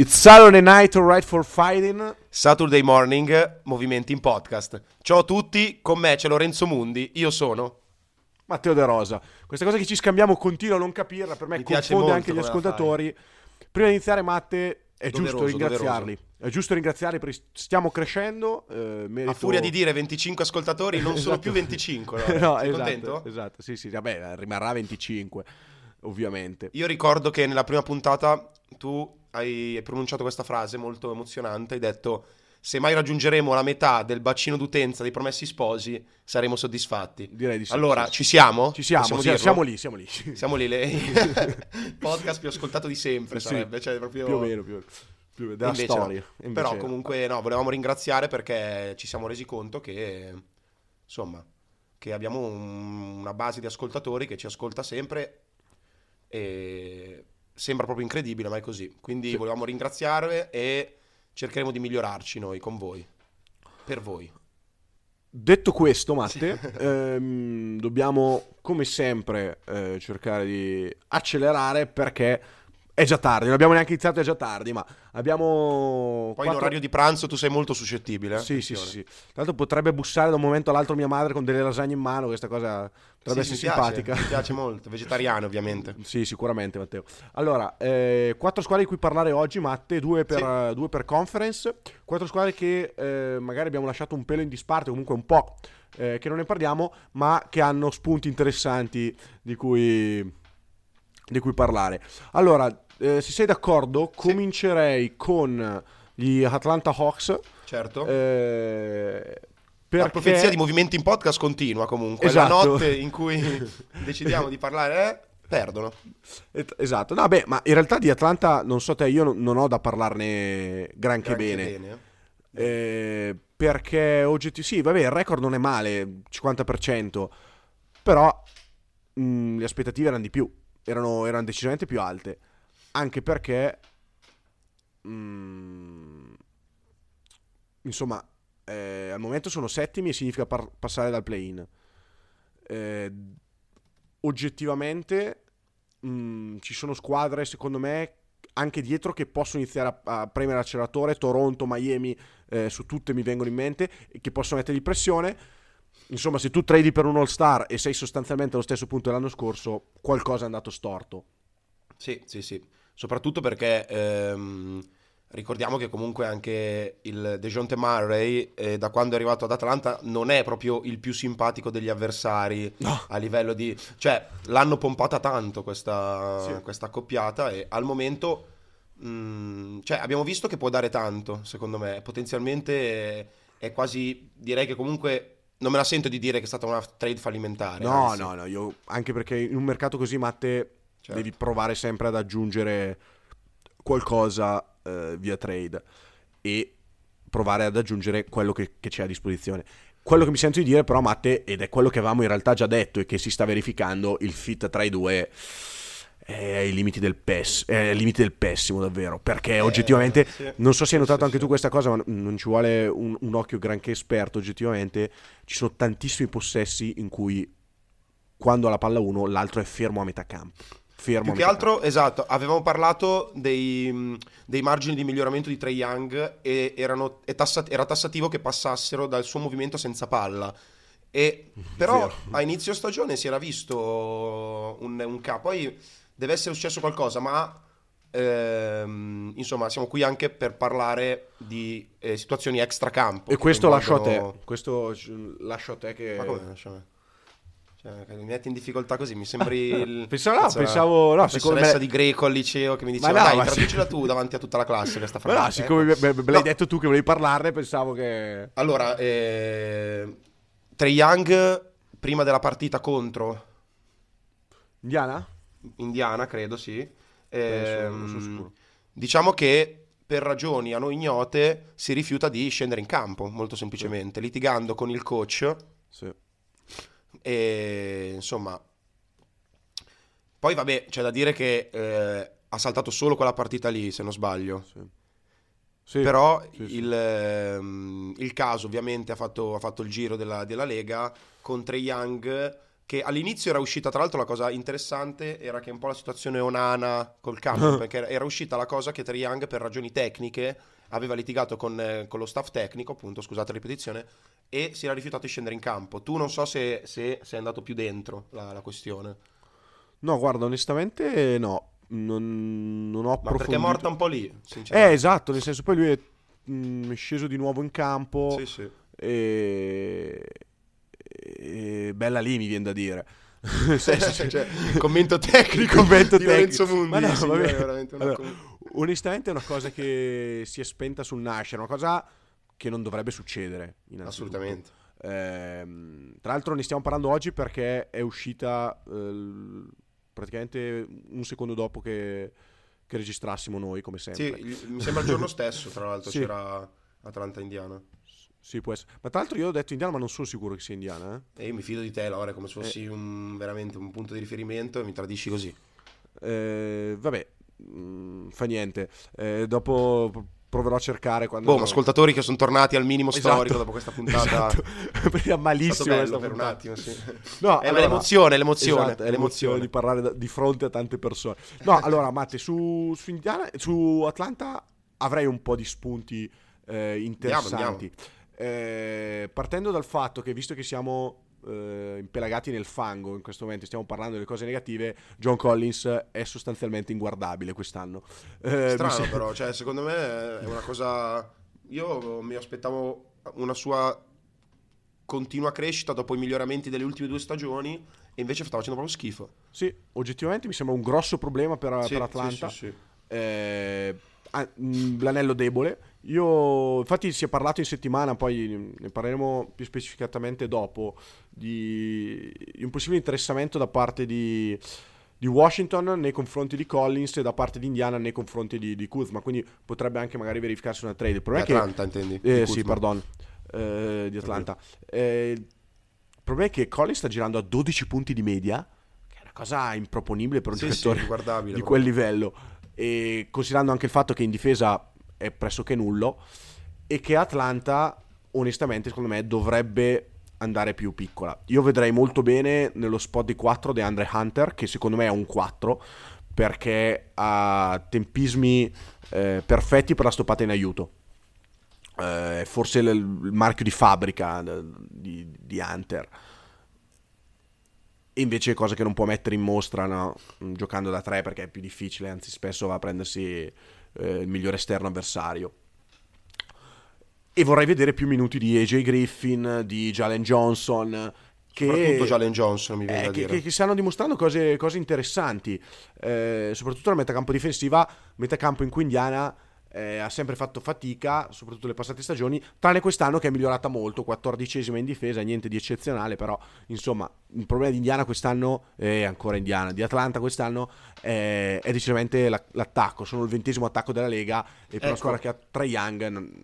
It's Saturday night, alright for fighting. Saturday morning, movimenti in podcast. Ciao a tutti, con me c'è Lorenzo Mundi, io sono. Matteo De Rosa. Questa cosa che ci scambiamo continuo a non capirla, per me Mi confonde anche gli ascoltatori. Prima di iniziare, Matte, è Doveroso, giusto ringraziarli. È giusto ringraziarli perché stiamo crescendo. eh, merito- A furia di dire 25 ascoltatori, non sono Esatto. più 25. no? no, Sei esatto, contento? Esatto, sì, sì, vabbè, rimarrà 25, ovviamente. Io ricordo che nella prima puntata tu hai pronunciato questa frase molto emozionante, hai detto se mai raggiungeremo la metà del bacino d'utenza dei promessi sposi saremo soddisfatti. Direi di sì. Allora, ci siamo? Ci siamo, dirlo? siamo lì, siamo lì. Siamo lì, le... podcast più ascoltato di sempre Sì, sarebbe, cioè proprio... Più o meno, più o meno. Più o meno, della Invece no. storia. Invece- Però comunque no, volevamo ringraziare perché ci siamo resi conto che, insomma, che abbiamo un- una base di ascoltatori che ci ascolta sempre e sembra proprio incredibile, ma è così. Quindi Sì. volevamo ringraziarvi e cercheremo di migliorarci noi con voi, per voi. Detto questo, Matte, ehm, dobbiamo come sempre eh, cercare di accelerare perché è già tardi. Non abbiamo neanche iniziato, è già tardi, ma abbiamo. Poi in quattro- orario di pranzo tu sei molto suscettibile. eh? Sì, sì, sì, sì. Tra l'altro potrebbe bussare da un momento all'altro mia madre con delle lasagne in mano. Questa cosa potrebbe Sì, essere mi piace, simpatica. mi piace molto, vegetariano ovviamente. Sì, sicuramente, Matteo. Allora, eh, quattro squadre di cui parlare oggi, Matte, due per, Sì. eh, due per conference. Quattro squadre che eh, magari abbiamo lasciato un pelo in disparte, comunque un po' eh, che non ne parliamo, ma che hanno spunti interessanti di cui, di cui parlare. Allora, eh, se sei d'accordo, comincerei con gli Atlanta Hawks. Certo. eh, La perché... profezia di movimenti in podcast continua comunque. Esatto. La notte in cui decidiamo di parlare, eh, perdono. Esatto, no, beh, ma in realtà di Atlanta, non so te, io non- ho da parlarne granché, Granché bene. eh. Eh, perché oggetti sì, vabbè, il record non è male, 50%, però mh, le aspettative erano di più, erano, erano decisamente più alte, anche perché, mh, insomma, eh, al momento sono settimi e significa par- passare dal play-in. Eh, oggettivamente mh, ci sono squadre, secondo me, anche dietro che possono iniziare a, a premere l'acceleratore. Toronto, Miami, eh, su tutte mi vengono in mente, che possono mettergli pressione. Insomma, se tu tradi per un All-Star e sei sostanzialmente allo stesso punto dell'anno scorso, qualcosa è andato storto. Sì, sì, sì. Soprattutto perché ehm, ricordiamo che comunque anche il Dejounte Murray, eh, da quando è arrivato ad Atlanta, non è proprio il più simpatico degli avversari No. a livello di... Cioè, l'hanno pompata tanto questa, Sì. questa accoppiata e al momento... mm, cioè, abbiamo visto che può dare tanto, secondo me. Potenzialmente è, è quasi... Direi che comunque... Non me la sento di dire che è stata una trade fallimentare. No, anzi. no, no, io anche perché in un mercato così, Matte, Certo. devi provare sempre ad aggiungere qualcosa eh, via trade e provare ad aggiungere quello che, che c'è a disposizione. Quello che mi sento di dire però, Matte, ed è quello che avevamo in realtà già detto e che si sta verificando, il fit tra i due è ai limiti del, pess- ai limiti del pessimo davvero, perché Eh, oggettivamente, sì. non so se hai notato sì, anche sì. tu questa cosa, ma non ci vuole un, un occhio granché esperto oggettivamente, ci sono tantissimi possessi in cui quando ha la palla uno l'altro è fermo a metà campo. Fermo Più che altro, esatto, avevamo parlato dei, dei margini di miglioramento di Trey Young e erano- e tassa- era tassativo che passassero dal suo movimento senza palla. E, però Vero. a inizio stagione si era visto un, un capo, poi deve essere successo qualcosa, ma ehm, insomma siamo qui anche per parlare di eh, situazioni extracampo. E questo lascio a te, questo eh, lascio a te che... Ma come lascia a me? Cioè, mi metti in difficoltà così, mi sembri il... Pensavo- no, pensavo- no, secondo professoressa me- di greco al liceo che mi diceva, no, dai, ma- traducila tu davanti a tutta la classe questa Ma frase. no, siccome me, me- me l'hai No. detto tu che volevi parlarne, pensavo che... Allora, eh, Trae Young, prima della partita contro Indiana? Indiana, credo, sì. Ehm, non sono sicuro. diciamo che per ragioni a noi ignote si rifiuta di scendere in campo, molto semplicemente, litigando con il coach Sì. E insomma, poi vabbè, c'è da dire che eh, ha saltato solo quella partita lì, se non sbaglio. Sì. Sì, Però sì. Il, ehm, il caso ovviamente ha fatto, ha fatto il giro della, della Lega con Trey Young che all'inizio era uscita, tra l'altro la cosa interessante era che un po' la situazione Onana col campo, perché era uscita la cosa che Trae Young per ragioni tecniche aveva litigato con, eh, con lo staff tecnico, appunto, scusate la ripetizione, e si era rifiutato di scendere in campo. Tu non so se, se sei andato più dentro la, la questione. No, guarda, onestamente no. Non, non ho Ma approfondito. perché è morta un po' lì, Eh, sinceramente. esatto, nel senso poi lui è mm, sceso di nuovo in campo Sì, sì. e... e bella lì mi viene da dire. Senso, cioè- Cioè, commento tecnico commento di tecnico. Lorenzo Mundi. Ma no, signore, vabbè. è veramente una Allora, com- onestamente è una cosa che si è spenta sul nascere, una cosa che non dovrebbe succedere. Assolutamente. Ehm, tra l'altro ne stiamo parlando oggi perché è uscita eh, praticamente un secondo dopo che, che registrassimo noi, come Sì, sempre. il- mi sembra il giorno stesso, tra l'altro, Sì. c'era Atlanta-Indiana. Sì, può essere. Ma tra l'altro io ho detto indiana, ma non sono sicuro che sia indiana. eh. E io mi fido di te, Lore, come se fossi un, veramente un punto di riferimento e mi tradisci così. Eh, vabbè, mm, fa niente. Eh, dopo proverò a cercare quando... Boh, ascoltatori che sono tornati al minimo Esatto. storico dopo questa puntata. Esatto. È malissimo questa per un puntata. attimo, sì. No, Eh, ma allora- l'emozione, l'emozione, Esatto, è l'emozione di parlare da- di fronte a tante persone. No, allora, Matte, su, su, Indiana- su Atlanta avrei un po' di spunti eh, interessanti. Eh, partendo dal fatto che, visto che siamo eh, impelagati nel fango in questo momento, stiamo parlando delle cose negative, John Collins è sostanzialmente inguardabile quest'anno. Eh, Strano però, cioè secondo me è una cosa... Io mi aspettavo una sua continua crescita dopo i miglioramenti delle ultime due stagioni e invece stava facendo proprio schifo. Sì, oggettivamente mi sembra un grosso problema per, Sì, per Atlanta. sì, sì, sì. Eh, l'anello debole. Io, infatti, si è parlato in settimana, poi ne parleremo più specificatamente dopo, di, un possibile interessamento da parte di, di Washington nei confronti di Collins e da parte di Indiana nei confronti di, di Kuzma. Quindi potrebbe anche magari verificarsi una trade. Il Di problema è che Atlanta, intendi? eh, Di sì, pardon, eh, di Atlanta. Eh, il problema è che Collins sta girando a 12 punti di media, che è una cosa improponibile per un Sì, sì, giocatore inguardabile di proprio. quel livello. E considerando anche il fatto che in difesa è pressoché nullo e che Atlanta, onestamente, secondo me, dovrebbe andare più piccola. Io vedrei molto bene nello spot di 4 di Andre Hunter, che secondo me è un 4, perché ha tempismi eh, perfetti per la stoppata in aiuto. Eh, forse il, il marchio di fabbrica eh, di, di Hunter. Invece cose che non può mettere in mostra no? Mm, giocando da 3 perché è più difficile, anzi spesso va a prendersi eh, il migliore esterno avversario. E vorrei vedere più minuti di AJ Griffin, di Jalen Johnson. Che, Soprattutto Jalen Johnson, mi viene eh, da che, dire. che- che stanno dimostrando cose, cose interessanti, eh, soprattutto la metacampo difensiva, metacampo in cui Indiana eh, ha sempre fatto fatica, soprattutto le passate stagioni, tranne quest'anno che è migliorata molto, 14esima in difesa, niente di eccezionale, però insomma il problema di Indiana quest'anno è ancora Indiana, di Atlanta quest'anno è, è decisamente la- l'attacco, sono il ventesimo attacco della Lega e per una Ecco. squadra che ha Trae Young non,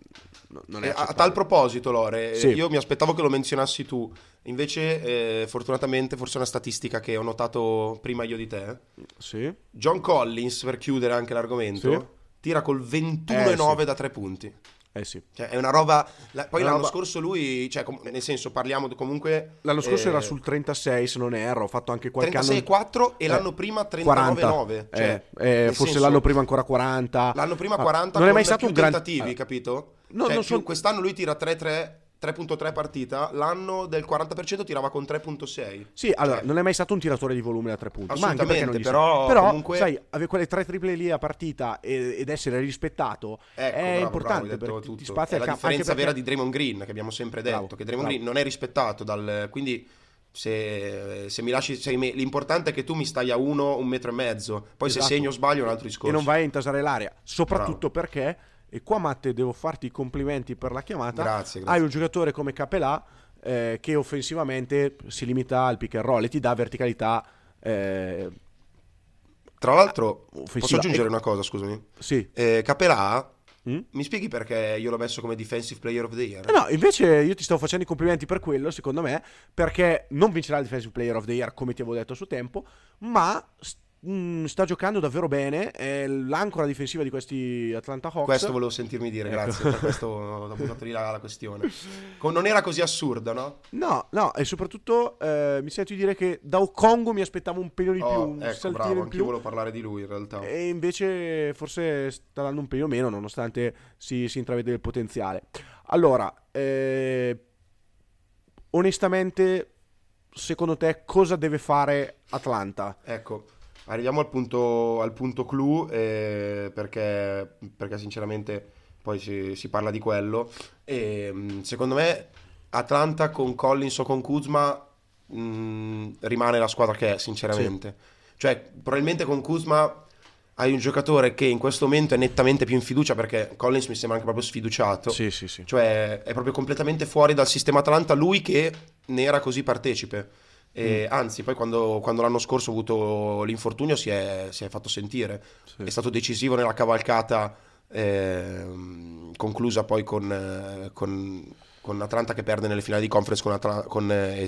non è Eh, a, a accettabile. tal proposito, Lore, eh, Sì. io mi aspettavo che lo menzionassi tu. Invece, eh, fortunatamente, forse è una statistica che ho notato prima io di te. Sì. John Collins, per chiudere anche l'argomento, Sì. Tira col 21,9 Eh, sì. da tre punti. Eh sì. Cioè, è una roba. la- poi Una l'anno roba- scorso lui, cioè, com- nel senso, parliamo comunque. L'anno scorso eh, era sul 36 se non erro, ho fatto anche qualche 36,4 e Eh, l'anno prima 40. 39,9. Cioè, Eh, eh, nel forse senso, l'anno prima ancora 40. L'anno prima Ah, 40 non è mai stato più un gran tentativi, ah, capito? No, Cioè, non più- son- Quest'anno lui tira 3-3, 3.3 partita, l'anno del 40% tirava con 3.6. Sì, allora, Cioè, non è mai stato un tiratore di volume da tre punti. Ma anche perché non gli però però comunque- sai, avere quelle tre triple lì a partita ed essere rispettato Ecco, è bravo, importante bravo, perché ti tutto. spazia è il la campo. anche differenza vera perché- di Draymond Green che abbiamo sempre detto Bravo, che Draymond bravo. Green non è rispettato dal quindi se, se mi lasci sei me- l'importante è che tu mi stai a uno un metro e mezzo poi Esatto. se segno o sbaglio è un altro discorso e non vai a intasare l'area. Soprattutto perché, e qua Matte devo farti i complimenti per la chiamata, Grazie, hai grazie. un giocatore come Capelà eh, che offensivamente si limita al pick and roll e ti dà verticalità. eh, tra l'altro offensiva. posso aggiungere E- una cosa scusami sì. eh, Capelà Mm? mi spieghi perché io l'ho messo come defensive player of the year Eh No, invece io ti stavo facendo i complimenti per quello, secondo me, perché non vincerà il Defensive Player of the Year come ti avevo detto a suo tempo, ma mm, sta giocando davvero bene, è l'ancora difensiva di questi Atlanta Hawks. Questo volevo sentirmi dire, Ecco. grazie per questo ho buttato lì la, la questione. Con- non era così assurda, no? No, no, e soprattutto eh, mi sento di dire che da Okongo mi aspettavo un pelo di più, Oh, un ecco, bravo, anch'io più. volevo parlare di lui in realtà. E invece forse sta dando un pelo meno, nonostante si, si intravede il potenziale. Allora, eh, onestamente, secondo te cosa deve fare Atlanta? Ecco, arriviamo al punto, al punto clou eh, perché, perché sinceramente poi si, si parla di quello. E, mh, secondo me Atlanta con Collins o con Kuzma mh, rimane la squadra che è, sinceramente. Cioè, probabilmente con Kuzma hai un giocatore che in questo momento è nettamente più in fiducia perché Collins mi sembra anche proprio sfiduciato. Sì, sì, sì. Cioè è proprio completamente fuori dal sistema Atlanta lui che ne era così partecipe. E, Anzi, poi quando, quando l'anno scorso ha avuto l'infortunio si è, si è fatto sentire. Sì. È stato decisivo nella cavalcata ehm, conclusa poi con, eh, con, con Atlanta che perde nelle finali di conference con, Atla- con, eh,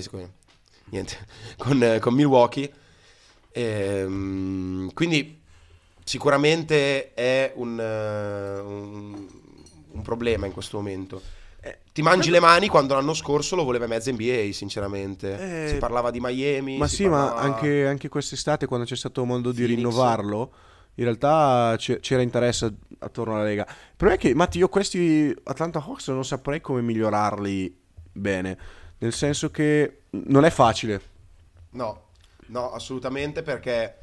niente, con, eh, con Milwaukee. Ehm, quindi sicuramente è un, eh, un- un problema in questo momento. Eh, Ti mangi le mani quando l'anno scorso lo voleva mezza NBA, sinceramente. Eh, si parlava di Miami. Ma sì, ma parlava- anche, anche quest'estate, quando c'è stato modo di Phoenix. rinnovarlo, in realtà c'era interesse attorno alla Lega. Il problema è che, Matti, io questi Atlanta Hawks non saprei come migliorarli bene. Nel senso che non è facile. No, no, assolutamente perché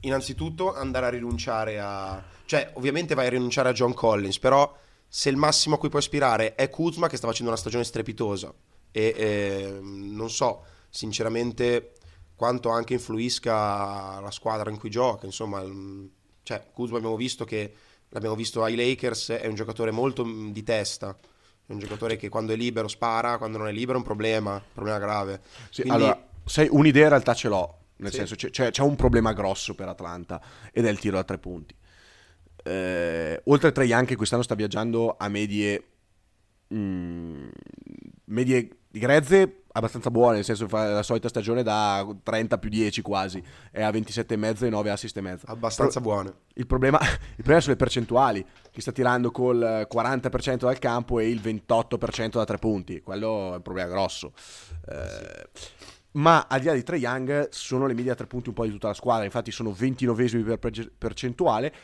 innanzitutto andare a rinunciare a... Cioè, ovviamente vai a rinunciare a John Collins, però se il massimo a cui puoi aspirare è Kuzma che sta facendo una stagione strepitosa e ehm, non so sinceramente quanto anche influisca la squadra in cui gioca, insomma, cioè Kuzma abbiamo visto che l'abbiamo visto ai Lakers, è un giocatore molto mm, di testa. È un giocatore che quando è libero spara, quando non è libero è un problema, un problema grave. Sì, Quindi- Allora, sai, un'idea in realtà ce l'ho. Nel Sì. senso, c'è, c'è- c'è un problema grosso per Atlanta ed è il tiro da tre punti. Eh, oltre a Trae Young che quest'anno sta viaggiando a medie mm, medie grezze abbastanza buone, nel senso fa la solita stagione da 30 più 10 quasi, è a 27,5 e 9 assist e mezzo. abbastanza Pro- buone. il problema, il problema sono le percentuali, che sta tirando col 40% dal campo e il 28% da tre punti, quello è un problema grosso. Eh, Ma al di là di Trae Young sono le medie a tre punti un po' di tutta la squadra, infatti sono 29esimi per percentuale,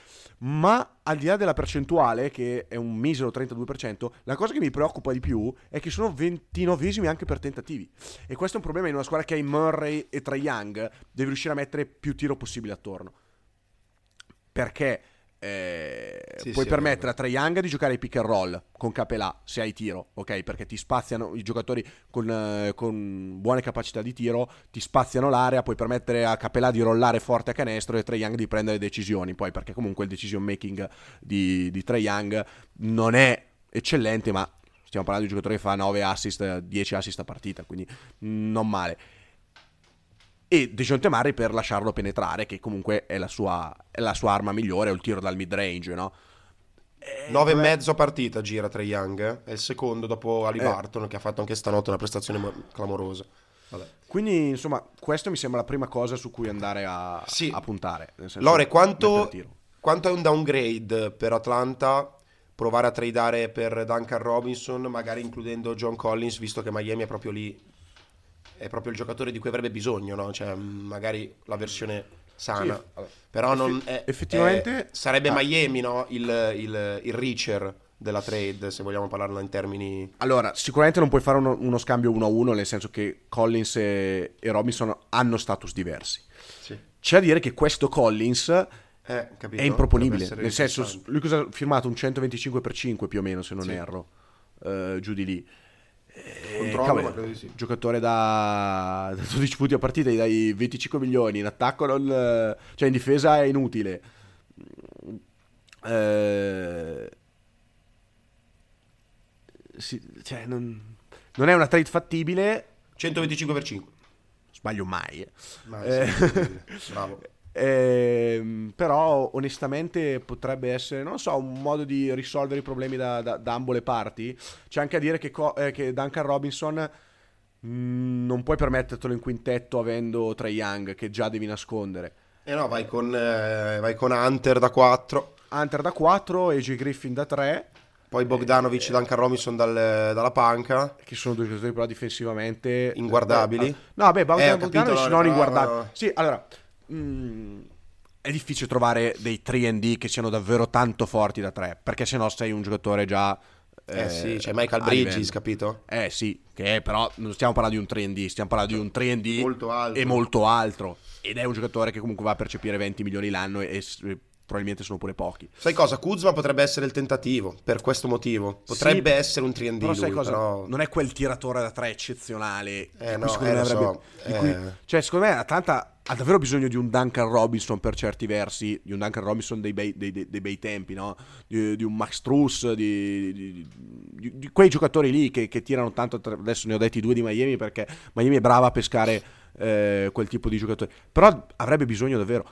ma al di là della percentuale, che è un misero 32%, la cosa che mi preoccupa di più è che sono 29esimi anche per tentativi. E questo è un problema in una squadra che hai Murray e Trae Young, devi riuscire a mettere più tiro possibile attorno. Perché eh, Sì, puoi sì, permettere a Trae Young di giocare i pick and roll con Capelà se hai tiro, ok? Perché ti spaziano i giocatori con, eh, con buone capacità di tiro, ti spaziano l'area, puoi permettere a Capelà di rollare forte a canestro e Trae Young di prendere decisioni, poi perché comunque il decision making di, di Trae Young non è eccellente, ma stiamo parlando di un giocatore che fa 9 assist, 10 assist a partita, quindi non male e Dejounte Murray per lasciarlo penetrare, che comunque è la sua, è la sua arma migliore, o il tiro dal mid range, no? Eh, 9 e vabbè, mezzo partita gira tra Young, eh. è il secondo dopo Ali Eh. Barton che ha fatto anche stanotte una prestazione mo- clamorosa. Vabbè. Quindi, insomma, questo mi sembra la prima cosa su cui andare a, Sì. a puntare. Lore, quanto, quanto è un downgrade per Atlanta provare a tradare per Duncan Robinson, magari includendo John Collins, visto che Miami è proprio lì, è proprio il giocatore di cui avrebbe bisogno, no? Cioè, mh, magari la versione sana. Sì. Però non è, effettivamente- è- sarebbe ah. Miami, no? Il, il, il reacher della trade, se vogliamo parlarla in termini... Allora, sicuramente non puoi fare uno, uno scambio uno a uno, nel senso che Collins e, e Robinson hanno status diversi. Sì. C'è da dire che questo Collins Eh, è improponibile. Nel senso, lui cosa ha firmato? Un 125 per 5 più o meno, se non Sì. erro, eh, giù di lì. Eh, Controllo, cavolo, ma credo di sì. Giocatore da, da 12 punti a partita, gli dai 25 milioni. In attacco, non, cioè in difesa è inutile. Eh, sì, cioè, non, non è una trade fattibile. 125 per 5. Sbaglio mai. eh. Ma Eh. sì. Bravo. Ehm, però onestamente potrebbe essere, non so, un modo di risolvere i problemi da, da- da ambo le parti. C'è anche a dire che, Co- eh, che Duncan Robinson mh, non puoi permettertelo in quintetto avendo Trae Young che già devi nascondere. E no, vai con, eh, vai con Hunter da 4. Hunter da 4, AJ Griffin da 3. Poi Bogdanovic e Duncan Robinson dal- dalla panca. Che sono due giocatori però difensivamente Inguardabili? Eh, No, beh, Eh, ho Bogdan capito, Bogdanovic no, non no, inguardabili. no. Sì, allora mm, è difficile trovare dei 3D che siano davvero tanto forti da 3, perché se no sei un giocatore già Eh, sì, c'è Michael a Bridges, livello. capito? Eh sì, che però non stiamo parlando di un 3D, stiamo parlando di un 3D Molto e molto altro. Ed è un giocatore che comunque va a percepire 20 milioni l'anno e, e probabilmente sono pure pochi. Sai cosa? Kuzma potrebbe essere il tentativo, per questo motivo. Potrebbe Sì, essere un 3D Però sai cosa? però... Non è quel tiratore da 3 eccezionale. Eh, no, secondo eh, me avrebbe- so, di cui- eh. Cioè, secondo me Atlanta ha davvero bisogno di un Duncan Robinson per certi versi, di un Duncan Robinson dei bei, dei- dei- dei bei tempi, no? Di, di un Max Truss, di, di- di- di quei giocatori lì che, che tirano tanto. tra- Adesso ne ho detti due di Miami perché Miami è brava a pescare eh, quel tipo di giocatori. Però avrebbe bisogno davvero.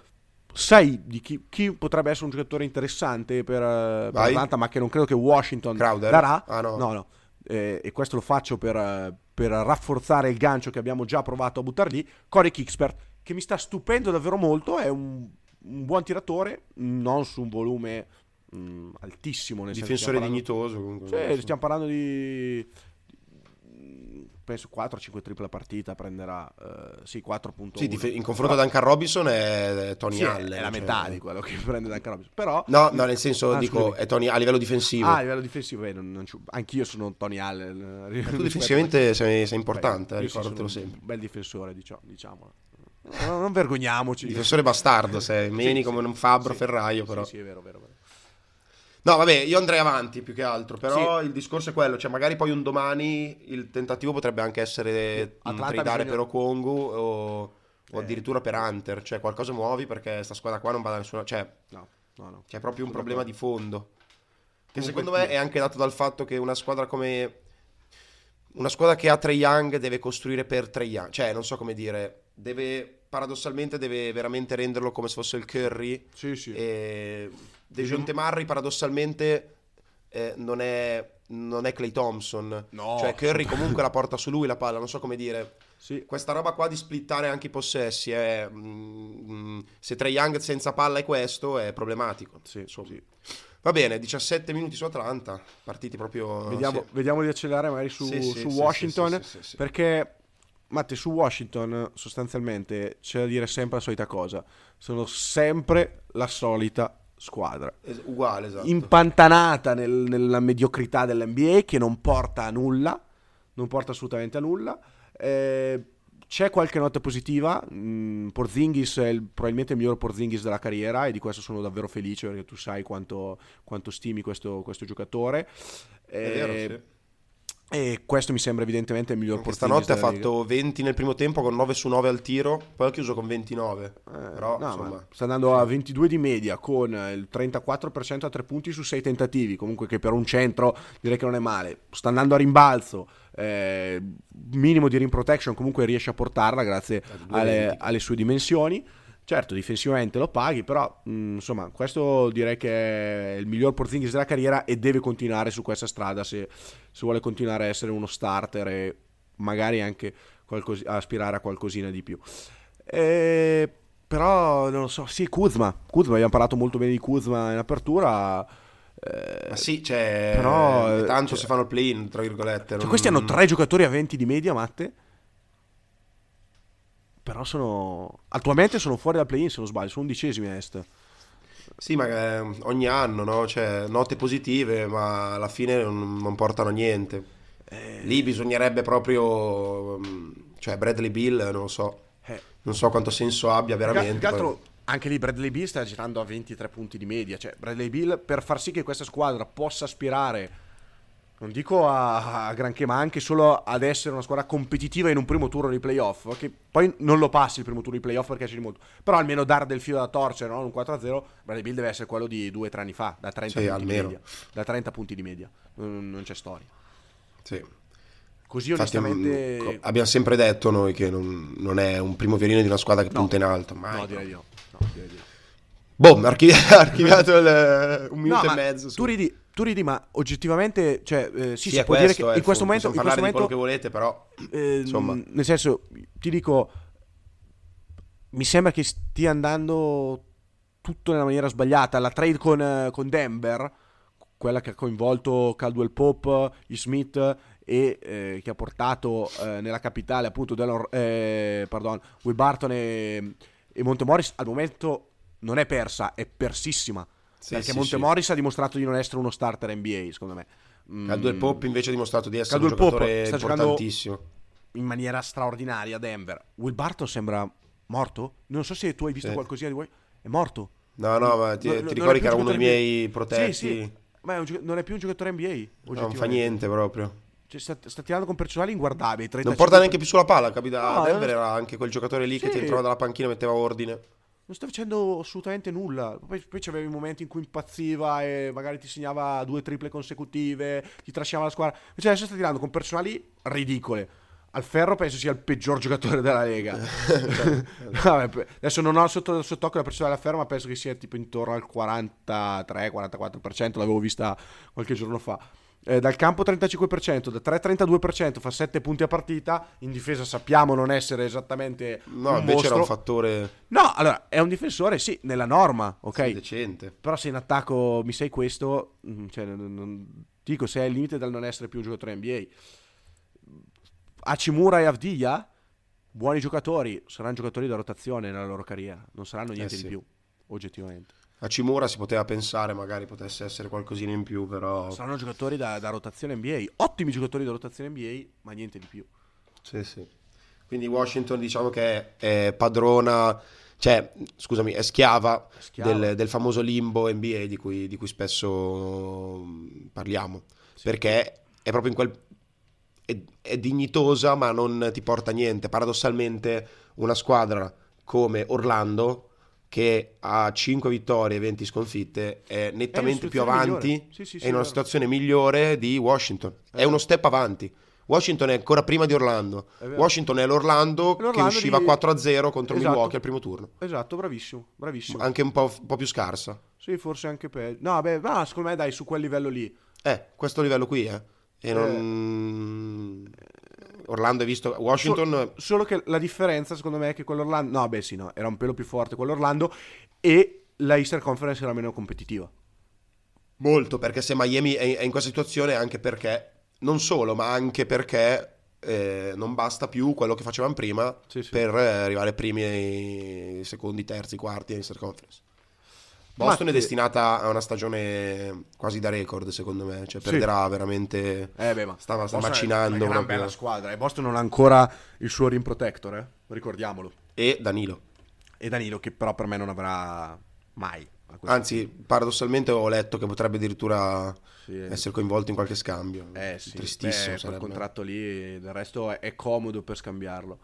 Sai di chi, chi potrebbe essere un giocatore interessante per, eh, per. Atlanta, ma che non credo che Washington Crowder? darà? Ah, no. no, no. Eh, e questo lo faccio per, eh, per rafforzare il gancio che abbiamo già provato a buttare lì. Corey Kickspert, che mi sta stupendo davvero molto, è un, un buon tiratore, non su un volume mm, altissimo. Nel Difensore stiamo dignitoso comunque. parlando- Sì, stiamo parlando di... Penso 4-5 triple a partita prenderà, eh, sì, 4.1. Sì, dif- in confronto a Duncan Robinson è, Tony Sì, Allen. è la cioè- metà di quello che prende Duncan Robinson. Però... No, no, nel senso, Ah, dico, scusami. è Tony a livello difensivo. Ah, a livello difensivo, eh, non- non ci- anch'io sono Tony Allen. eh, tu difensivamente sei, sei importante, Beh, eh, ricordatelo sempre. Un bel difensore, diciamo. diciamo. Non, non vergogniamoci. Difensore bastardo sei, meni Sì, come sì, un fabbro ferraio, sì, però. Sì, è vero, vero, vero. No, vabbè, io andrei avanti più che altro, però il discorso è quello, cioè magari poi un domani il tentativo potrebbe anche essere Atlanta tradare bisogna- per Okongu o, o Eh. addirittura per Hunter, cioè qualcosa muovi perché sta squadra qua non va da nessuna... cioè No, no, no. c'è proprio un problema di fondo. Che Comunque secondo me sì. è anche dato dal fatto che una squadra come... Una squadra che ha Trey Young deve costruire per Trey Young, cioè non so come dire, deve paradossalmente deve veramente renderlo come se fosse il Curry Sì, sì. e Dejounte Murray paradossalmente eh, non, è, non è Clay Thompson. No. Cioè Curry comunque la porta su lui la palla, non so come dire. Sì. Questa roba qua di splittare anche i possessi è... mm, mm, se Trae Young senza palla è questo è problematico. Sì, sì. Va bene, 17 minuti su Atlanta, partiti proprio... Vediamo, vediamo di accelerare magari su, su Washington. Perché, Matte, su Washington sostanzialmente c'è da dire sempre la solita cosa. Sono sempre la solita squadra. Es- uguale, esatto. impantanata nel- nella mediocrità dell'NBA che non porta a nulla, non porta assolutamente a nulla. Eh, c'è qualche nota positiva, mm, Porzingis è il- probabilmente il miglior Porzingis della carriera e di questo sono davvero felice perché tu sai quanto, quanto stimi questo, questo giocatore. È vero, Eh, sì. E questo mi sembra evidentemente il miglior Porzingis stanotte ha fatto 20 nel primo tempo con 9 su 9 al tiro, poi ha chiuso con 29. Eh, Però, no, insomma, ma sta andando a 22 di media con il 34% a tre punti su 6 tentativi. Comunque, che per un centro direi che non è male. Sta andando a rimbalzo, eh, minimo di rim protection. Comunque riesce a portarla grazie alle, alle sue dimensioni. Certo, difensivamente lo paghi, però mh, insomma, questo direi che è il miglior Porzingis della carriera e deve continuare su questa strada se, se vuole continuare a essere uno starter e magari anche qualcos- aspirare a qualcosina di più. Eh, però non lo so, sì, Kuzma. Kuzma, abbiamo parlato molto bene di Kuzma in apertura. eh, Ma sì, cioè, Però, tanto cioè- si fanno il play-in, tra virgolette. cioè, non- questi hanno tre giocatori a 20 di media, Matte. Però sono. Attualmente sono fuori dal play-in, se non sbaglio, sono undicesimi a est. Sì, ma eh, ogni anno, no? Cioè, note positive, ma alla fine non, non portano a niente. Eh, Lì bisognerebbe proprio... mm, Cioè, Bradley Bill, non lo so. eh, Non so quanto senso abbia veramente. Che altro, anche lì Bradley Bill sta girando a 23 punti di media. Cioè, Bradley Bill per far sì che questa squadra possa aspirare, non dico a, a granché, ma anche solo ad essere una squadra competitiva in un primo turno di playoff. Che poi non lo passi il primo turno di playoff perché c'è di molto. Però almeno dare del filo da torcere, no? un 4-0. Bradley Bill deve essere quello di 2-3 anni fa, da 30 Sì, punti di media. Da 30 punti di media. Non, non c'è storia. Sì. Così Infatti, onestamente. mm, co- abbiamo sempre detto noi che non, non è un primo violino di una squadra che No. punta in alto. Mai. No, direi di no. No, direi di Boh, archivi- archiviato il, un minuto No, e mezzo. su- Tu ridi, tu ridi, ma oggettivamente, cioè, eh, sì, Sì, si può questo, dire che in questo fu- momento, in questo momento quello che volete, però... eh, insomma. nel senso, ti dico, mi sembra che stia andando tutto nella maniera sbagliata. La trade con, eh, con Denver, quella che ha coinvolto Caldwell Pope, gli Smith e eh, che ha portato eh, nella capitale appunto Delon, eh, pardon, Will Barton e, e Montemoris, al momento non è persa, è persissima. Sì, perché sì, Montemoris sì. ha dimostrato di non essere uno starter NBA, secondo me. Mm. Caldwell Pope invece ha dimostrato di essere Caldwell un giocatore sta importantissimo. In maniera straordinaria a Denver. Will Barton sembra morto? Non so se tu hai visto qualcosina di voi. È morto? No, no, ma ti, no, ti ricordi che era uno dei miei protetti? Sì, sì. Ma un, non è più un giocatore NBA. Non fa niente proprio. Cioè, sta, sta, tirando con personali inguardabili. Non porta neanche più sulla palla, capita? No, Denver era anche quel giocatore lì sì. che ti entrava dalla panchina e metteva ordine. Non sta facendo assolutamente nulla. Poi, poi c'avevi i momenti in cui impazziva e magari ti segnava due triple consecutive, ti trascinava la squadra. Invece adesso sta tirando con personali ridicole al ferro penso sia il peggior giocatore della Lega. Vabbè, adesso non ho sotto, sott'occhio la percentuale della ferro, ma penso che sia tipo intorno al 43-44%, l'avevo vista qualche giorno fa. Eh, dal campo 35%, da 3 32%, fa 7 punti a partita. In difesa sappiamo non essere esattamente. No, invece mostro. era un fattore. No, allora è un difensore, sì, nella norma, ok. Sì, decente. Però se in attacco mi sei questo, mm, cioè, non, non, dico, sei al limite dal non essere più un giocatore NBA. Hachimura e Avdia, buoni giocatori, saranno giocatori da rotazione nella loro carriera, non saranno niente eh sì. di più, oggettivamente. Hachimura si poteva pensare magari potesse essere qualcosina in più, però... Saranno giocatori da, da rotazione NBA, ottimi giocatori da rotazione NBA, ma niente di più. Sì, sì. Quindi Washington diciamo che è padrona, cioè, scusami, è schiava, schiava. Del, del, famoso limbo NBA di cui, di cui spesso mm, parliamo, sì. perché è proprio in quel è, è dignitosa ma non ti porta a niente. Paradossalmente una squadra come Orlando che ha 5 vittorie e 20 sconfitte è nettamente è più avanti sì, sì, sì, è in una situazione migliore di Washington. È, è uno step avanti. Washington è ancora prima di Orlando. È Washington è l'Orlando, l'Orlando che usciva di... 4-0 contro esatto. Milwaukee al primo turno. Esatto, bravissimo, bravissimo. Anche un po', un po più scarsa. Sì, forse anche peggio. No, beh, ma secondo me dai, su quel livello lì. Eh, questo livello qui, eh. E non... Eh. Orlando hai visto Washington. Solo, solo, che la differenza, secondo me, è che quell'Orlando. No, beh, sì, no, era un pelo più forte quell'Orlando. E la Easter Conference era meno competitiva. Molto, perché se Miami è in questa situazione, anche perché. Non solo, ma anche perché. Eh, non basta più quello che facevano prima sì, sì. per arrivare primi, secondi, terzi, quarti in Easter Conference. Boston Ma è destinata a una stagione quasi da record, secondo me. Cioè, sì. perderà veramente. Eh beh, ma stava, sta macinando. È una bella squadra. E Boston non ha ancora il suo rim protector, eh? ricordiamolo. E Danilo. E Danilo, che però per me non avrà mai. Anzi, punto. paradossalmente ho letto che potrebbe addirittura sì, essere coinvolto in qualche scambio. Eh sì, tristissimo. Beh, quel contratto lì, del resto è, è comodo per scambiarlo.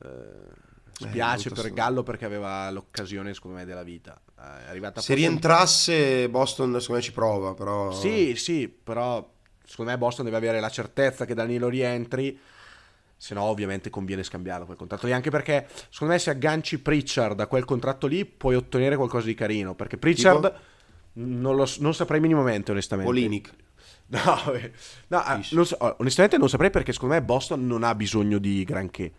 Eh Spiace eh, per Gallo perché aveva l'occasione, secondo me, della vita. È arrivata Se rientrasse Boston, secondo me ci prova, però... Sì, sì, però secondo me Boston deve avere la certezza che Danilo rientri, se no ovviamente conviene scambiarlo quel contratto lì, anche perché secondo me se agganci Pritchard da quel contratto lì puoi ottenere qualcosa di carino, perché Pritchard non, lo, non saprei minimamente onestamente. Olinic. No, no non so, onestamente non saprei perché secondo me Boston non ha bisogno di granché.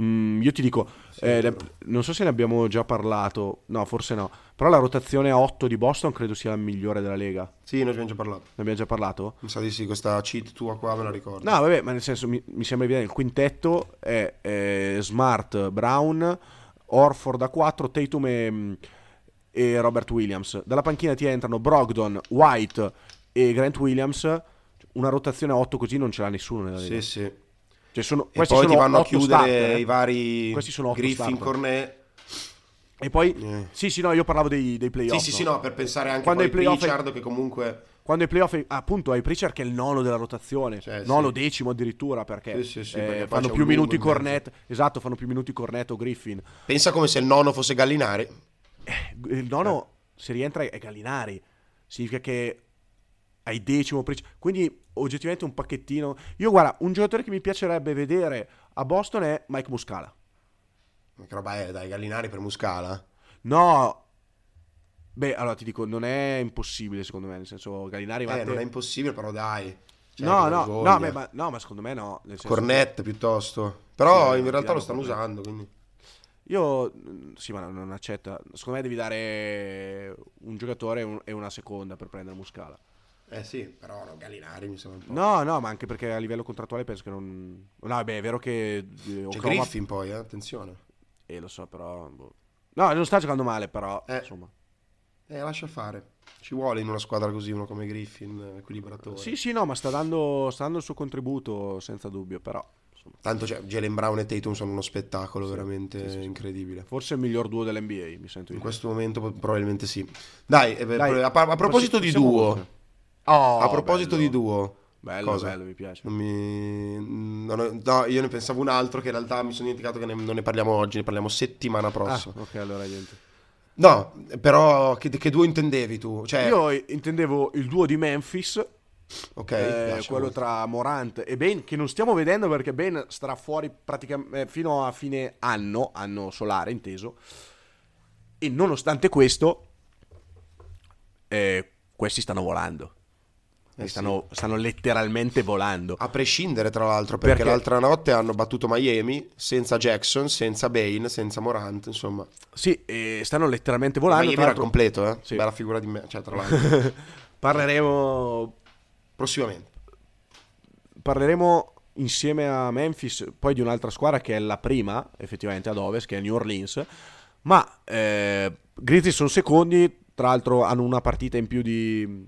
Mm, io ti dico, sì, eh, non so se ne abbiamo già parlato, no, forse no. Però la rotazione a 8 di Boston credo sia la migliore della Lega. Sì, ne abbiamo già parlato. Ne abbiamo già parlato? Mi sa di sì, questa cheat tua qua me la ricordo. No, vabbè, ma nel senso mi, mi sembra evidente. Il quintetto è, è, Smart, Brown, Orford a 4, Tatum e, e Robert Williams. Dalla panchina ti entrano Brogdon, White e Grant Williams. Una rotazione a 8 così non ce l'ha nessuno nella Lega. Sì, sì. Cioè sono, e poi ti vanno a chiudere starter, i vari Griffin. Cornet. E poi, eh. sì, sì, no, io parlavo dei, dei playoff. Sì, sì, sì, no, per pensare anche quando a Pritchard è... che comunque... Quando ai playoff, appunto, hai Pritchard che è il nono della rotazione, cioè, nono sì. decimo addirittura, perché, sì, sì, eh, perché fanno più minuti Cornet, esatto, fanno più minuti Cornet o Griffin. Pensa come se il nono fosse Gallinari. Eh, il nono, eh. se rientra, è Gallinari. Significa che ai decimo. Quindi oggettivamente un pacchettino. Io guarda, un giocatore che mi piacerebbe vedere a Boston è Mike Muscala. Che roba è, dai, Gallinari per Muscala? No. Beh, allora ti dico, non è impossibile secondo me, nel senso Gallinari va Eh, non è impossibile, però dai. Cioè, no, no, no, beh, ma, no, ma secondo me no. Cornet che... piuttosto. Però sì, in realtà lo stanno usando, quindi... Io, mm, sì, ma non- accetta. Secondo me devi dare un giocatore e una seconda per prendere Muscala. Eh sì, però no, Gallinari mi sembra un po'. No, no, ma anche perché a livello contrattuale penso che non... No, beh, è vero che... eh, C'è Oklahoma- Griffin poi, eh, attenzione. Eh, lo so, però... boh. No, non sta giocando male, però, Eh. insomma. Eh, lascia fare. Ci vuole in una squadra così uno come Griffin, eh, equilibratore. Sì, sì, no, ma sta dando, sta dando il suo contributo, senza dubbio, però... Insomma, Tanto cioè, Jalen Brown e Tatum sono uno spettacolo veramente sì, sì. incredibile. forse il miglior duo dell'NBA, mi sento di In questo momento probabilmente sì. Dai, eh, Dai, a, a proposito di duo, oltre. Oh, a proposito bello. di duo, Bello, Cosa? bello, mi piace. mi... non no, io ne pensavo un altro che in realtà mi sono dimenticato che ne- non ne parliamo oggi, ne parliamo settimana Ah, prossima. ok, allora niente. No, però che, che duo intendevi tu? Cioè, Io intendevo il duo di Memphis, ok, eh, quello molto. tra Morant e Bane, che non stiamo vedendo perché Bane starà fuori praticamente fino a fine anno, anno solare inteso. E nonostante questo, eh, questi stanno volando. Eh, stanno, stanno letteralmente volando. A prescindere, tra l'altro, perché, Perché- l'altra notte hanno battuto Miami senza Jackson, senza Bane, senza Morant, insomma. Sì, stanno letteralmente volando. Miami era completo, eh? Sì. Bella figura di me, cioè, tra l'altro. Parleremo Prossimamente. parleremo insieme a Memphis poi di un'altra squadra che è la prima effettivamente ad ovest che è New Orleans ma eh, Grizzlies sono secondi tra l'altro hanno una partita in più di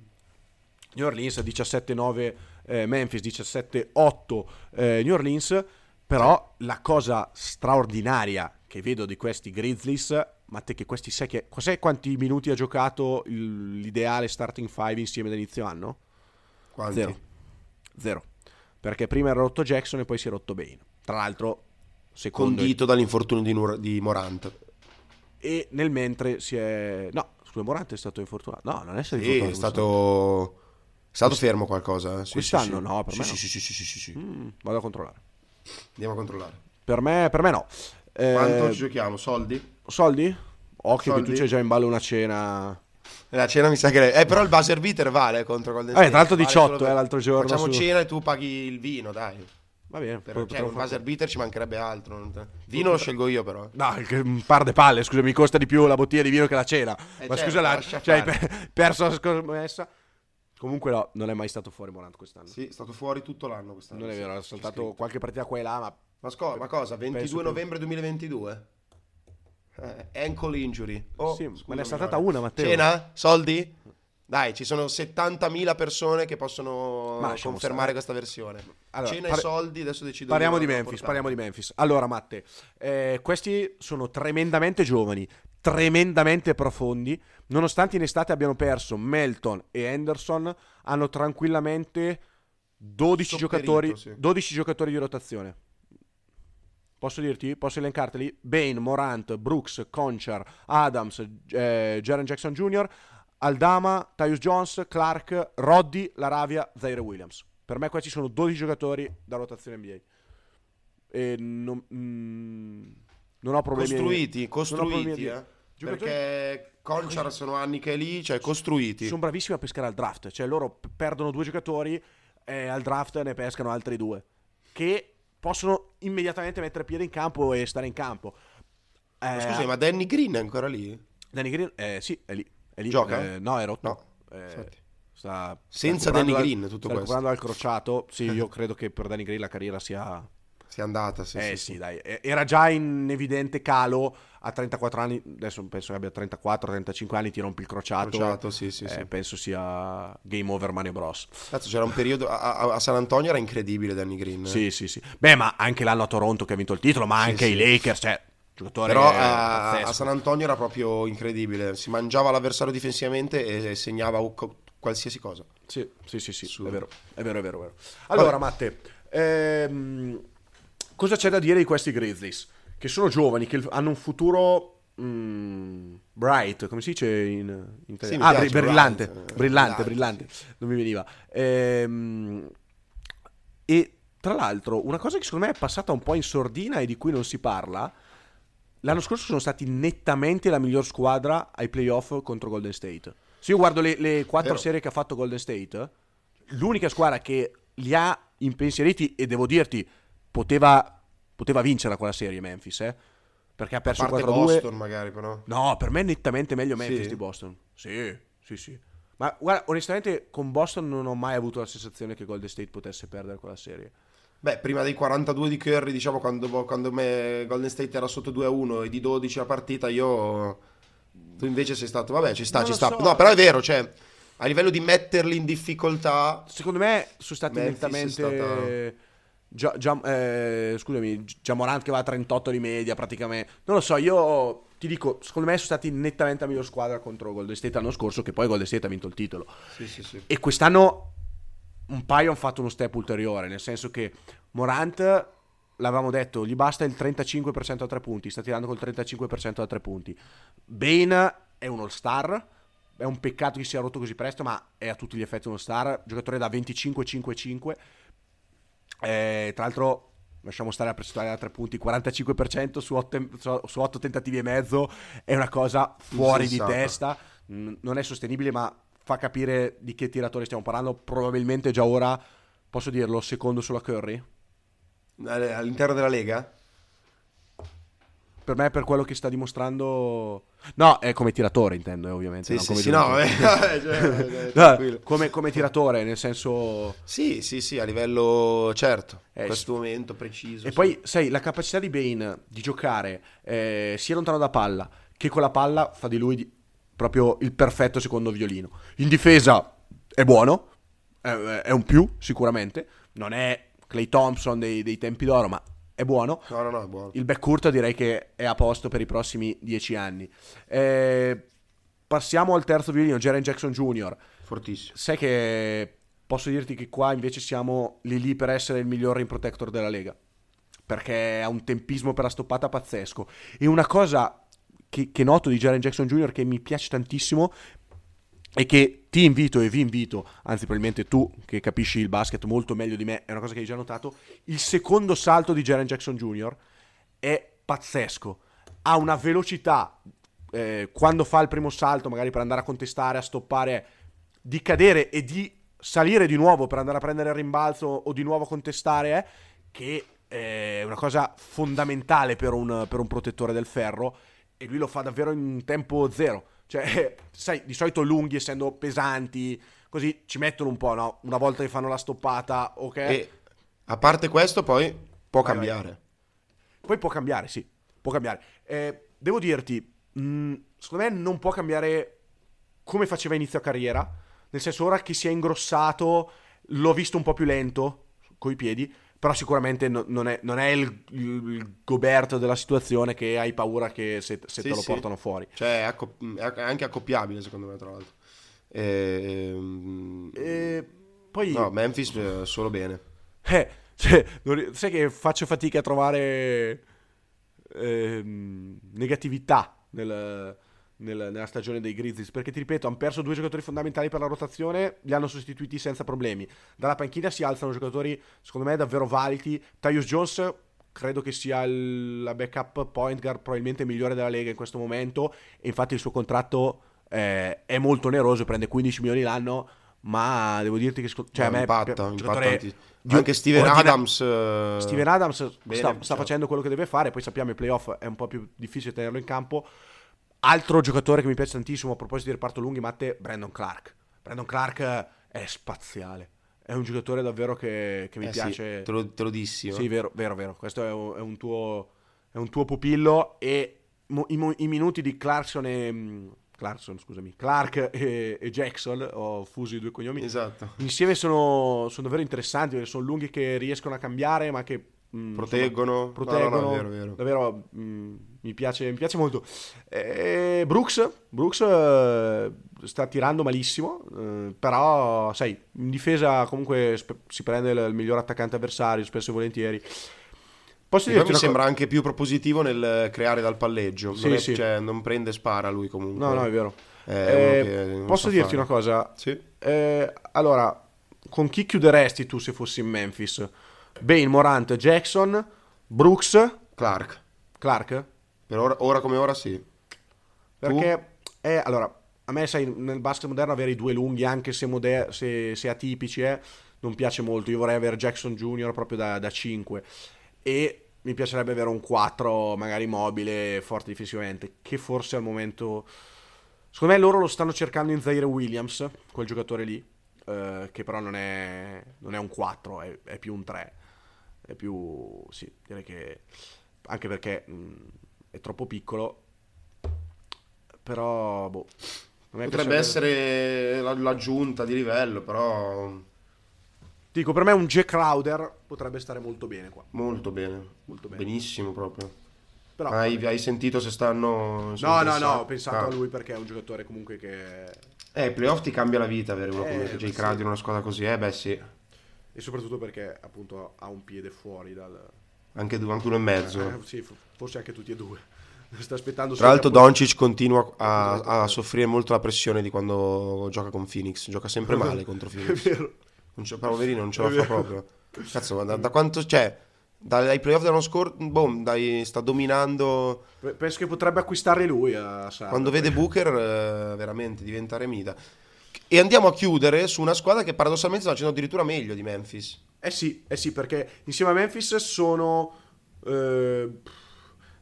New Orleans 17-9 eh, Memphis 17-8 eh, New Orleans però la cosa straordinaria che vedo di questi Grizzlies ma te che questi sai che cos'è quanti minuti ha giocato il- l'ideale starting five insieme da inizio anno? Quanti? Zero. Zero. Perché prima era rotto Jackson e poi si è rotto Bane. Tra l'altro, secondo... Condito dall'infortunio di, Nur- di Morant. E nel mentre si è... No, scusa, Morante è stato infortunato. No, non è stato Sì, infortunato. è stato... È stato fermo qualcosa. eh? Sì, Quest'anno sì, no, per sì, me sì, no. sì, sì, sì, sì, sì. Mm, vado a controllare. Andiamo a controllare. Per me, per me no. Eh, Quanto ci giochiamo? Soldi? Soldi? Occhio che Soldi? tu c'hai già in ballo una cena... La cena mi sa che... Eh, però il buzzer beater vale contro Golden Eh, State. tra l'altro Vale 18, solo per- eh, l'altro giorno Facciamo su- cena e tu paghi il vino, dai. Va bene. Per, cioè, un buzzer beater ci mancherebbe altro. te- Vino lo scelgo io però. No, che un par de palle, scusa, mi costa di più la bottiglia di vino che la cena. Eh, Ma certo, scusa, la, cioè, hai perso la scommessa. Comunque no, non è mai stato fuori Morant quest'anno. Sì, è stato fuori tutto l'anno quest'anno. Non è vero, ha saltato qualche partita qua e là, ma Ma, sco- ma cosa? 22 Penso che- novembre 2022? Eh, ankle injury. Oh, Sì, ma ne è saltata una, Matteo. Cena? Soldi? Dai, ci sono 70.000 persone che possono Ma confermare questa versione. Allora, Cena pare- e soldi, adesso decido parliamo di Memphis, portarli. parliamo di Memphis. Allora, Matte, eh, questi sono tremendamente giovani, tremendamente profondi. Nonostante in estate abbiano perso Melton e Henderson, hanno tranquillamente 12 Sopperito, giocatori, sì. 12 giocatori di rotazione. Posso dirti? Posso elencarteli? Bane, Morant, Brooks, Conchar, Adams, eh, Jaren Jackson Jr., Aldama, Tyus Jones, Clark, Roddy, Laravia, Zaire Williams. Per me questi sono 12 giocatori da rotazione NBA. E non, mm, non ho problemi. Costruiti, non ho problemi costruiti, eh. Giocatori- Perché Conchar sono anni che è lì, cioè costruiti. Sono bravissimi a pescare al draft. Cioè loro perdono due giocatori e al draft ne pescano altri due. Che possono immediatamente mettere piede in campo e stare in campo. Ma Eh, Scusi, ma Danny Green è ancora lì? Danny Green, eh, sì, è lì. È lì. Gioca? Eh, no, è rotto. No, Eh, sta, Senza sta Danny Green, tutto sta questo. recuperando dal crociato. Sì, io credo che per Danny Green la carriera sia... Si è andata, sì, eh sì, sì, dai. Era già in evidente calo a 34 anni. Adesso penso che abbia 34-35 anni, ti rompi il crociato. Crociato, sì, sì, Eh, sì. Penso sia game over Mario Bros. Cazzo, c'era un periodo a, a- San Antonio era incredibile Danny Green. eh. Sì, sì, sì. Beh, ma anche l'anno a Toronto che ha vinto il titolo, ma anche i Lakers, cioè, giocatore Però eh, a, a San Antonio era proprio incredibile. Si mangiava l'avversario difensivamente e, e segnava u- qualsiasi cosa. Sì, sì, sì, sì, è vero, è vero, è vero, è vero. Allora, Matte, ehm, cosa c'è da dire di questi Grizzlies? Che sono giovani, che hanno un futuro mm, bright, come si dice in, in Sì, italiano? mi ah, bri- brillante, eh, brillante, brillante, brillante, non mi veniva. Ehm, e tra l'altro, una cosa che secondo me è passata un po' in sordina e di cui non si parla, l'anno scorso sono stati nettamente la miglior squadra ai playoff contro Golden State. Se io guardo le, le quattro Vero. serie che ha fatto Golden State, l'unica squadra che li ha impensieriti, e devo dirti, poteva, poteva vincere quella serie Memphis, eh, Perché ha perso parte 4-2. Boston magari però. No, per me è nettamente meglio Memphis Sì? di Boston. Sì, sì, sì. Ma guarda, onestamente con Boston non ho mai avuto la sensazione che Golden State potesse perdere quella serie. Beh, prima dei 42 di Curry, diciamo, quando, quando me Golden State era sotto 2-1 e di 12 la partita, io... Tu invece sei stato... Vabbè, ci sta, Non ci sta. so. No, però è vero, cioè, a livello di metterli in difficoltà... Secondo me sono stati Memphis nettamente... Gia, Gia- eh, scusami, Jamorant che va a 38 di media praticamente. Non lo so, io ti dico, secondo me sono stati nettamente la miglior squadra contro Golden State l'anno scorso, che poi Golden State ha vinto il titolo. Sì, sì, sì. E quest'anno un paio hanno fatto uno step ulteriore, nel senso che Morant, l'avevamo detto, gli basta il 35% a tre punti, sta tirando col 35% a tre punti. Bane è un all-star, è un peccato che sia rotto così presto, ma è a tutti gli effetti uno star, giocatore da 25-5-5. Eh, tra l'altro, lasciamo stare la percentuale da tre punti, 45% su 8, tentativi e mezzo, è una cosa fuori Insensata. di testa, non è sostenibile, ma fa capire di che tiratore stiamo parlando. Probabilmente già ora, posso dirlo, secondo sulla Curry. All'interno della Lega? Per me, per quello che sta dimostrando... No, è come tiratore, intendo, eh, ovviamente. Sì, sì, come sì, no, vabbè, cioè, eh, No, tranquillo. come, come tiratore, nel senso... Sì, sì, sì, a livello certo, Eh, questo momento preciso. E sì. poi, sai, la capacità di Bane di giocare eh, sia lontano da palla che con la palla fa di lui di- proprio il perfetto secondo violino. In difesa è buono, è, è un più sicuramente, non è Clay Thompson dei, dei tempi d'oro, ma è buono. No, no, no, è buono. Il backcourt direi che è a posto per i prossimi dieci anni. Eh, passiamo al terzo violino, Jaren Jackson Jr. Fortissimo. Sai che posso dirti che qua invece siamo lì lì per essere il miglior rim protector della Lega. Perché ha un tempismo per la stoppata pazzesco. E una cosa che, che noto di Jaren Jackson Jr. che mi piace tantissimo e che ti invito e vi invito, anzi probabilmente tu che capisci il basket molto meglio di me, è una cosa che hai già notato, il secondo salto di Jaren Jackson Jr. è pazzesco. Ha una velocità eh, quando fa il primo salto, magari per andare a contestare, a stoppare, di cadere e di salire di nuovo per andare a prendere il rimbalzo o di nuovo contestare, eh, che è una cosa fondamentale per un, per un protettore del ferro e lui lo fa davvero in tempo zero. Cioè, sai, di solito lunghi, essendo pesanti, così ci mettono un po', no? Una volta che fanno la stoppata, ok? E a parte questo, poi può Vai, cambiare. Poi può cambiare, sì, può cambiare. Eh, devo dirti, mh, secondo me non può cambiare come faceva inizio carriera, nel senso ora che si è ingrossato, l'ho visto un po' più lento coi piedi, però sicuramente no- non è, non è il, il Gobert della situazione che hai paura che se, se Sì, te lo sì. portano fuori. Cioè, è, accop- è anche accoppiabile, secondo me, tra l'altro. Ehm, E poi... No, Memphis eh, solo bene. Eh, cioè, non sai che faccio fatica a trovare ehm, negatività nel- nel- nella stagione dei Grizzlies perché ti ripeto hanno perso due giocatori fondamentali per la rotazione li hanno sostituiti senza problemi dalla panchina si alzano giocatori secondo me davvero validi Tyus Jones credo che sia il- la backup point guard probabilmente migliore della Lega in questo momento e infatti il suo contratto eh, è molto oneroso prende 15 milioni l'anno ma devo dirti che cioè, No, a me impatta, Anche Steven ordina- Adams. eh, Steven Adams bene, sta, sta cioè. facendo quello che deve fare, poi sappiamo i playoff è un po' più difficile tenerlo in campo. Altro giocatore che mi piace tantissimo a proposito di reparto lunghi, Matte, Brandon Clark. Brandon Clark è spaziale, è un giocatore davvero che, che mi eh sì, piace. te, lo, te lo dissi. no? Sì, vero, vero, vero. Questo è un, è un tuo, è un tuo pupillo e mo- i, i minuti di Clarkson e... mm, Clarkson, scusami. Clark e, e Jackson, ho fuso i due cognomi. Esatto. Insieme sono, sono davvero interessanti, sono lunghi che riescono a cambiare, ma che mm, Proteggono. insomma, No, no, no, proteggono. è vero, vero. Davvero mm, mi, piace, mi piace molto. Eh, Brooks, Brooks eh, sta tirando malissimo, eh, però sai, in difesa comunque sp- si prende il, il miglior attaccante avversario, spesso e volentieri. Posso dirti mi sembra anche più propositivo nel creare dal palleggio. Sì, non, è- sì. cioè, non prende spara lui comunque. co- No, no, è vero. È Eh, posso dirti fare. una cosa? Sì. Allora, con chi chiuderesti tu se fossi in Memphis? Bane, Morant, Jackson, Brooks, Clark. Clark? Per ora, ora come ora sì. Perché, eh, allora, a me, sai, nel basket moderno avere i due lunghi, anche se, moder- se, se atipici, eh, non piace molto. Io vorrei avere Jackson Jr. proprio da, da 5. E mi piacerebbe avere un 4 magari mobile, forte difensivamente, che forse al momento... Secondo me loro lo stanno cercando in Zaire Williams, quel giocatore lì, eh, che però non è, non è un 4, è, è, più un 3. È più... sì, direi che... Anche perché mh, è troppo piccolo, però... Boh, Potrebbe essere l'aggiunta di livello, però Dico, per me un Jack Crowder potrebbe stare molto bene qua. Molto bene. Molto bene. Benissimo proprio. Però, hai, hai, sentito se stanno... no, no, no, ho pensato ah. a lui perché è un giocatore comunque che... Eh, playoff ti cambia la vita avere uno eh, come Jay Crowder in una squadra così, eh, beh sì. E soprattutto perché appunto ha un piede fuori dal... Anche, due, anche uno e mezzo. Eh, sì, forse anche tutti e due. Sta aspettando Tra l'altro Doncic continua a, a, soffrire molto la pressione di quando gioca con Phoenix, gioca sempre male contro Phoenix. È vero. Non c'è, poverino, non ce la fa proprio. Cazzo, ma da, da quanto... Cioè, dai playoff dell'anno scorso, boh, dai, sta dominando. Penso che potrebbe acquistare lui a Sarah. Quando vede Booker, eh, veramente diventa remida. E andiamo a chiudere su una squadra che paradossalmente sta facendo addirittura meglio di Memphis. Eh sì, eh sì, perché insieme a Memphis sono. Eh,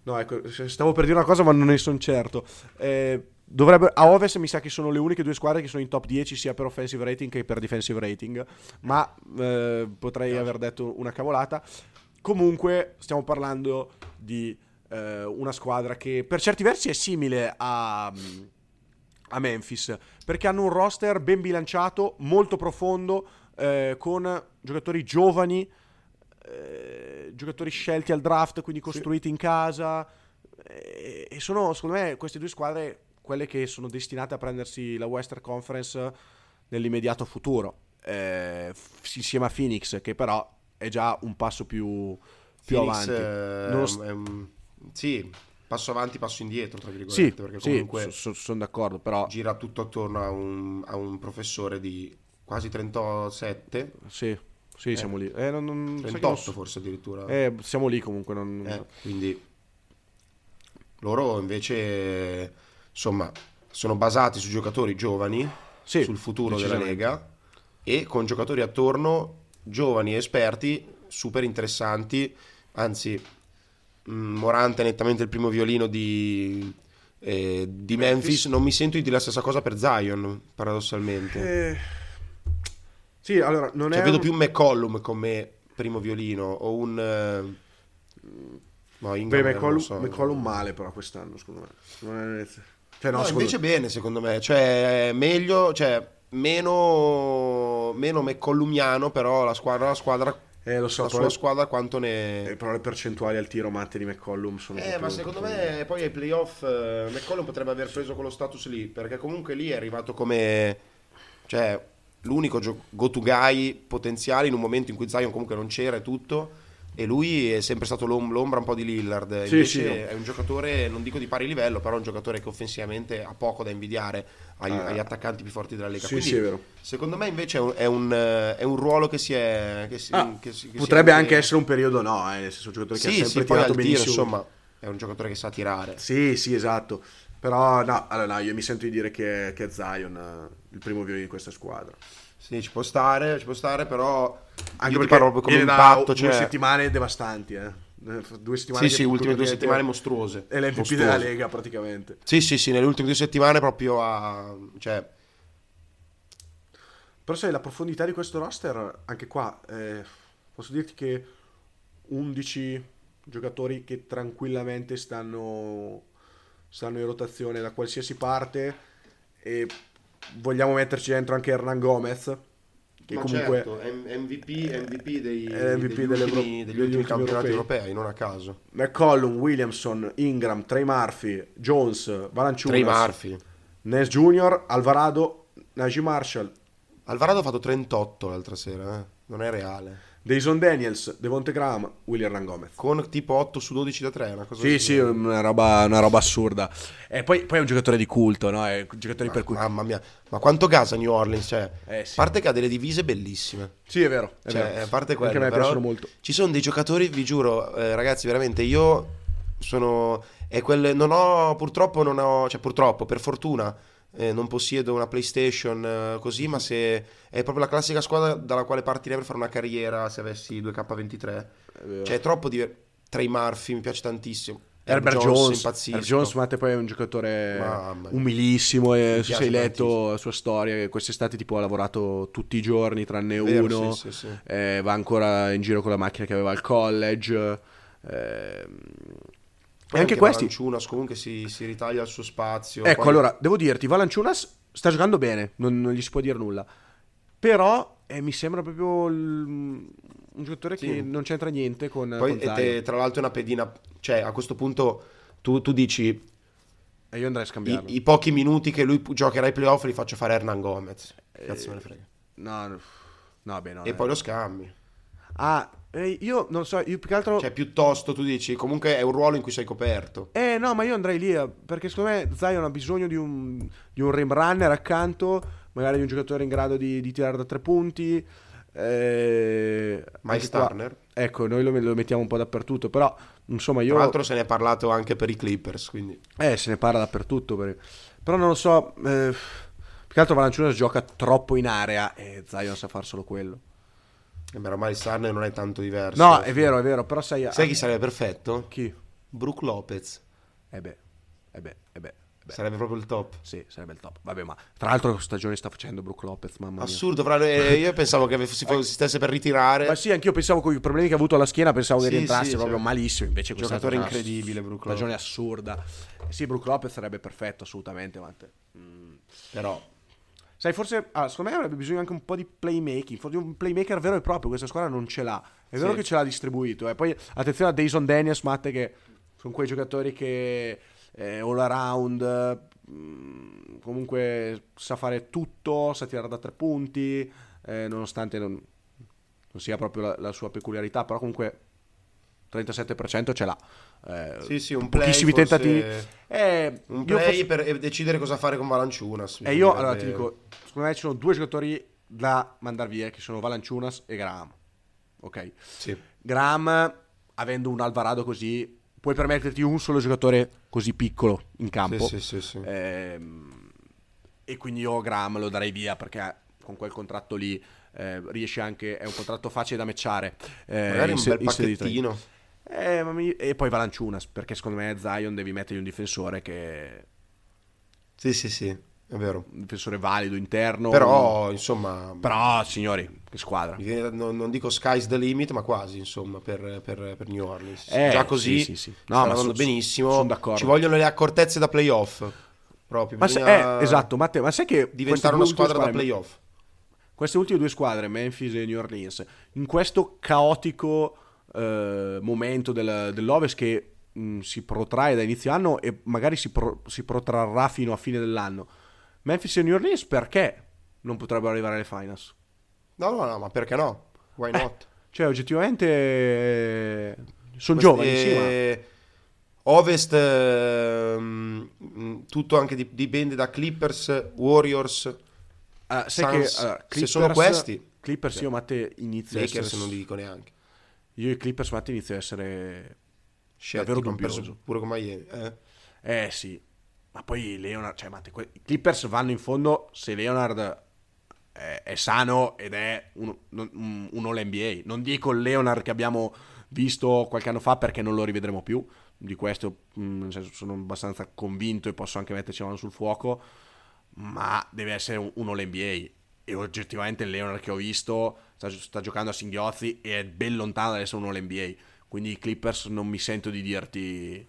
no, ecco, stavo per dire una cosa, ma non ne sono certo. Eh, Dovrebbe, a Ovest mi sa che sono le uniche due squadre che sono in top 10 sia per offensive rating che per defensive rating, ma eh, potrei aver detto una cavolata. Comunque stiamo parlando di eh, una squadra che per certi versi è simile a, a, Memphis, perché hanno un roster ben bilanciato, molto profondo, eh, con giocatori giovani, eh, giocatori scelti al draft, quindi costruiti sì. in casa. Eh, e sono, secondo me, queste due squadre quelle che sono destinate a prendersi la Western Conference nell'immediato futuro, eh, insieme a Phoenix, che però è già un passo più, più Phoenix, avanti. Eh, st- un, sì, passo avanti, passo indietro, tra virgolette, sì, perché comunque sì, so, sono d'accordo, però... gira tutto attorno a un, a un professore di quasi 37. Sì. Sì, eh, siamo lì. Eh, non, non, 38 non... forse addirittura. Eh, siamo lì comunque. Non... Eh, quindi loro invece insomma, sono basati su giocatori giovani, sì, sul futuro della Lega e con giocatori attorno giovani, esperti, super interessanti, anzi Morante è nettamente il primo violino di, eh, di Memphis. Memphis, non mi sento di dire la stessa cosa per Zion, paradossalmente. Eh, sì, allora, non cioè, è... vedo più McCollum come primo violino o un... Eh, no, Beh, McCollum, so. McCollum male però quest'anno, secondo me. Cioè, no, no invece bene secondo me, cioè meglio, cioè meno, meno McCollumiano, però la squadra, la squadra eh, lo so, la sua squadra quanto ne... Eh, però le percentuali al tiro matte di McCollum sono... Eh, ma secondo me poi ai playoff eh, McCollum potrebbe aver preso quello status lì, perché comunque lì è arrivato come... Cioè, l'unico gio- go-to guy potenziale in un momento in cui Zion comunque non c'era e tutto e lui è sempre stato l'om- l'ombra un po' di Lillard. Sì, Invece sì. è un giocatore, non dico di pari livello, però è un giocatore che offensivamente ha poco da invidiare agli, ah. agli attaccanti più forti della Lega. Sì, Quindi, sì, è vero. Secondo me invece è un, è un, è un ruolo che si è... Che si, ah, che che potrebbe anche essere un periodo no, eh, nel senso un giocatore che sì, ha sempre sì, tirato benissimo. Tiro, insomma, è un giocatore che sa tirare. Sì, sì, esatto. Però no, allora, no io mi sento di dire che, che è Zion eh, il primo violino di questa squadra. Sì, ci può stare, ci può stare, però anche perché parlo come impatto, cioè... due settimane devastanti, eh. Due settimane sì, sì, ultime due settimane mostruose. È l'MVP mostruose. della Lega praticamente. Sì, sì, sì, nelle ultime due settimane proprio a... Cioè... Però sai, la profondità di questo roster, anche qua, eh, posso dirti che 11 giocatori che tranquillamente stanno, stanno in rotazione da qualsiasi parte e vogliamo metterci dentro anche Hernan Gomez. Che Ma comunque certo, MVP, MVP, dei, MVP degli, ultimi, degli ultimi campionati europei. europei. non a caso. McCollum, Williamson, Ingram, Trey Murphy, Jones, Valanciunas, Trey Murphy. Nes Junior, Alvarado, Najee Marshall. Alvarado ha fatto 38 l'altra sera, eh? non è reale. Jason Daniels, Devonte Graham, William Rangomez. Con tipo 8 su 12 da 3, una cosa Sì, sì, una roba, una roba assurda. E poi, poi, è un giocatore di culto, no? È un giocatore ma, per cui... Mamma mia, ma quanto gasa New Orleans, cioè, eh, sì. a parte che ha delle divise bellissime. Sì, è vero. È cioè, vero. a parte quello, Anche a me piacciono molto. Ci sono dei giocatori, vi giuro, eh, ragazzi, veramente, io sono... E quelle, non ho, purtroppo non ho, cioè purtroppo, per fortuna eh, non possiedo una PlayStation eh, così, ma se è proprio la classica squadra dalla quale partirei per fare una carriera se avessi 2K23. È cioè, è troppo divertente. Trey Murphy mi piace tantissimo. Herbert Jones, impazzisco. Herb Jones Matte poi è un giocatore Mamma umilissimo e se sei letto tantissimo. la sua storia quest'estate tipo ha lavorato tutti i giorni tranne Vero, uno sì, sì, sì. eh, va ancora in giro con la macchina che aveva al college ehm, e anche questi Valanciunas comunque si, si ritaglia il suo spazio. ecco Poi- allora devo dirti Valanciunas sta giocando bene non, non gli si può dire nulla però eh, mi sembra proprio il- un giocatore Sì. che non c'entra niente con, Poi, con e te- tra l'altro è una pedina, cioè a questo punto tu, tu dici e io andrei a i, scambiarlo i pochi minuti che lui giocherà ai playoff li faccio fare Hernan Gomez. Cazzo me ne frega. no no beh, no E eh. poi lo scambi. Ah eh, io non so io più che altro Cioè piuttosto tu dici comunque è un ruolo in cui sei coperto. Eh no, ma io andrei lì eh, perché secondo me Zion ha bisogno di un, di un rim runner accanto, magari di un giocatore in grado di, di tirare da tre punti. Eh, Miles Turner. Ecco, noi lo, lo mettiamo un po' dappertutto, però insomma io... Tra l'altro se ne è parlato anche per i Clippers, quindi Eh, se ne parla dappertutto. per- Però non lo so, eh, più che altro Valanciunas gioca troppo in area e Zion sa far solo quello. Eh, beh, ormai il Turner non è tanto diverso. No, è vero, è vero, però sai... Sai chi sarebbe perfetto? Chi? Brook Lopez. Eh beh, eh beh, eh beh. eh beh. Sarebbe proprio il top. Sì, sarebbe il top. Vabbè, ma tra l'altro stagione sta facendo Brook Lopez, mamma mia. Assurdo, fra- eh, io pensavo che si, fo- si stesse per ritirare. Ma sì, anch'io pensavo con i problemi che ha avuto alla schiena, pensavo che Sì, rientrasse sì, proprio cioè, malissimo. Invece questa giocatore incredibile, Brook stagione assurda. Eh Sì, Brook Lopez sarebbe perfetto, assolutamente. Matte. Mm. Però Sai, forse ah, secondo me avrebbe bisogno anche un po' di playmaking. Forse un playmaker vero e proprio. Questa squadra non ce l'ha. È vero Sì. che ce l'ha distribuito. E poi attenzione a Dayson Daniels, Matte, che sono quei giocatori che eh, all around. mm, comunque sa fare tutto, sa tirare da tre punti. eh, nonostante non, non sia proprio la, la sua peculiarità, però comunque 37% ce l'ha. Eh, sì, sì, un play pochissimi forse- tentativi. Eh, Un play forse- per decidere cosa fare con Valanciunas. e io allora ti dico, secondo me ci sono due giocatori da mandare via, che sono Valanciunas e Graham. Ok? Sì. Graham, avendo un Alvarado così, puoi permetterti un solo giocatore così piccolo in campo. Sì, sì, sì, sì. Ehm, e quindi io Graham lo darei via perché con quel contratto lì eh, riesce anche, è un contratto facile da matchare. eh, Magari un bel in Eh, mi- e poi Valanciunas, perché secondo me Zion devi mettergli un difensore che Sì, sì, sì, è vero. un difensore valido interno. Però, insomma, Però, signori, che squadra. non, non dico sky's the limit, ma quasi, insomma, per, per- per New Orleans. Eh, Già così sì, sì, sì. No, ma andando son- benissimo. son d'accordo. Ci vogliono le accortezze da playoff. Proprio. Ma se- eh, esatto, Matteo, ma sai che diventare una squadra da playoff. Queste ultime due squadre, Memphis e New Orleans, in questo caotico eh, momento del- dell'Ovest che mh, si protrae da inizio anno e magari si, pro- si protrarrà fino a fine dell'anno, Memphis e New Orleans perché non potrebbero arrivare alle finals? No, no, no, ma perché no? Why not? Cioè, oggettivamente eh, sono giovani, sì, ma... eh, Ovest, ehm, mh, tutto anche dip- dipende da Clippers, Warriors, Ah, sai Suns, che allora, se sono questi- Clippers io Matte inizio a Lakers essere non li dico neanche. Io e Clippers Matte inizio a essere Scettico, davvero dubbioso. pure con Miami. Eh. Eh sì, ma poi Leonard, cioè Matte, que- i Clippers vanno in fondo se Leonard è, è sano ed è un, un, un All NBA. Non dico il Leonard che abbiamo visto qualche anno fa perché non lo rivedremo più. Di questo mh, senso, sono abbastanza convinto e posso anche metterci la mano sul fuoco. Ma deve essere un, un All NBA. E oggettivamente il Leonard che ho visto sta, sta giocando a singhiozzi e è ben lontano dall'essere un All NBA. Quindi i Clippers non mi sento di dirti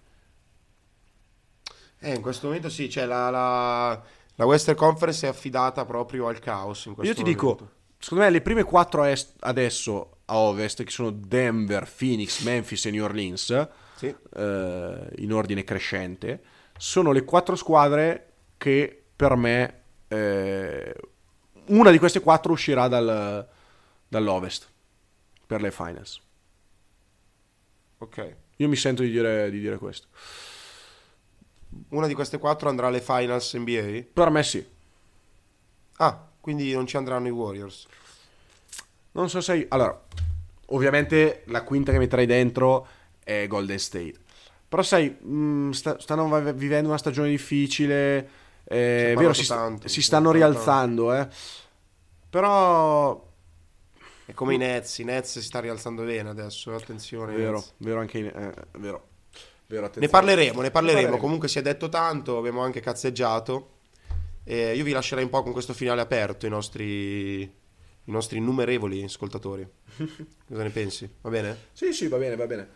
Eh, in questo momento sì, cioè la, la, la Western Conference è affidata proprio al caos. Io ti dico, momento. secondo me le prime quattro est- adesso a ovest, che sono Denver, Phoenix, Memphis e New Orleans, Sì. eh, in ordine crescente, sono le quattro squadre che per me eh, una di queste quattro uscirà dal- dall'ovest per le finals. Ok. Io mi sento di dire, di dire questo. Una di queste quattro andrà alle finals NBA? Per me sì. Ah, quindi non ci andranno i Warriors. Non so se... Allora, ovviamente la quinta che metterei dentro è Golden State. Però sai, mh, sta- stanno vivendo una stagione difficile. Eh, vero, si, tanto, si stanno parlato rialzando, eh. Però... È come i Nets, i Nets si sta rialzando bene adesso, attenzione. Vero, vero anche in, eh, vero. vero Ne parleremo, ne parleremo. Comunque si è detto tanto, abbiamo anche cazzeggiato. E io vi lascerei un po' con questo finale aperto i nostri, i nostri innumerevoli ascoltatori. Cosa ne pensi? Va bene? Sì, sì, va bene, va bene.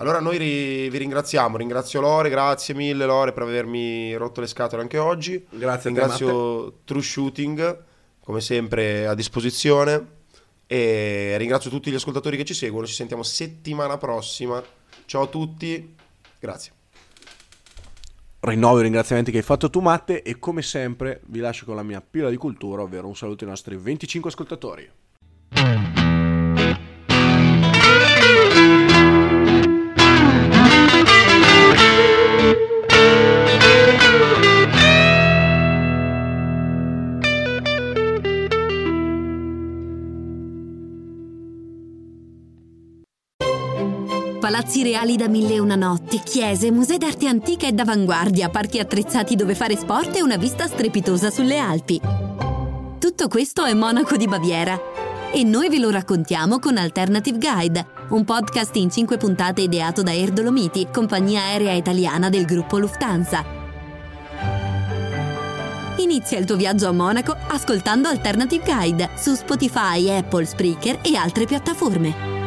Allora noi ri- vi ringraziamo, ringrazio Lore, grazie mille Lore per avermi rotto le scatole anche oggi. Grazie a te, Ringrazio True Shooting, come sempre a disposizione. E ringrazio tutti gli ascoltatori che ci seguono. Ci sentiamo settimana prossima. Ciao a tutti, grazie. Rinnovo i ringraziamenti che hai fatto tu, Matte, e come sempre vi lascio con la mia pila di cultura, ovvero un saluto ai nostri 25 ascoltatori. Palazzi reali da mille e una notti, chiese, musei d'arte antica e d'avanguardia, parchi attrezzati dove fare sport e una vista strepitosa sulle Alpi. Tutto questo è Monaco di Baviera. E noi ve lo raccontiamo con Alternative Guide, un podcast in 5 puntate ideato da Air Dolomiti, compagnia aerea italiana del gruppo Lufthansa. Inizia il tuo viaggio a Monaco ascoltando Alternative Guide su Spotify, Apple, Spreaker e altre piattaforme.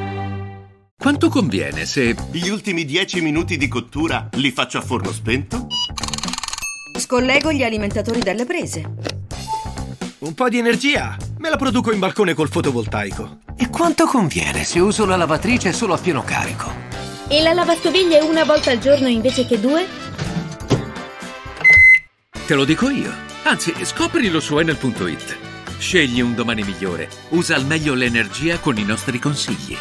Quanto conviene se... Gli ultimi 10 minuti di cottura li faccio a forno spento? Scollego gli alimentatori dalle prese. Un po' di energia me la produco in balcone col fotovoltaico. E quanto conviene se uso la lavatrice solo a pieno carico? E la lavastoviglie una volta al giorno invece che due? Te lo dico io. Anzi, scoprilo su Enel.it. Scegli un domani migliore. Usa al meglio l'energia con i nostri consigli.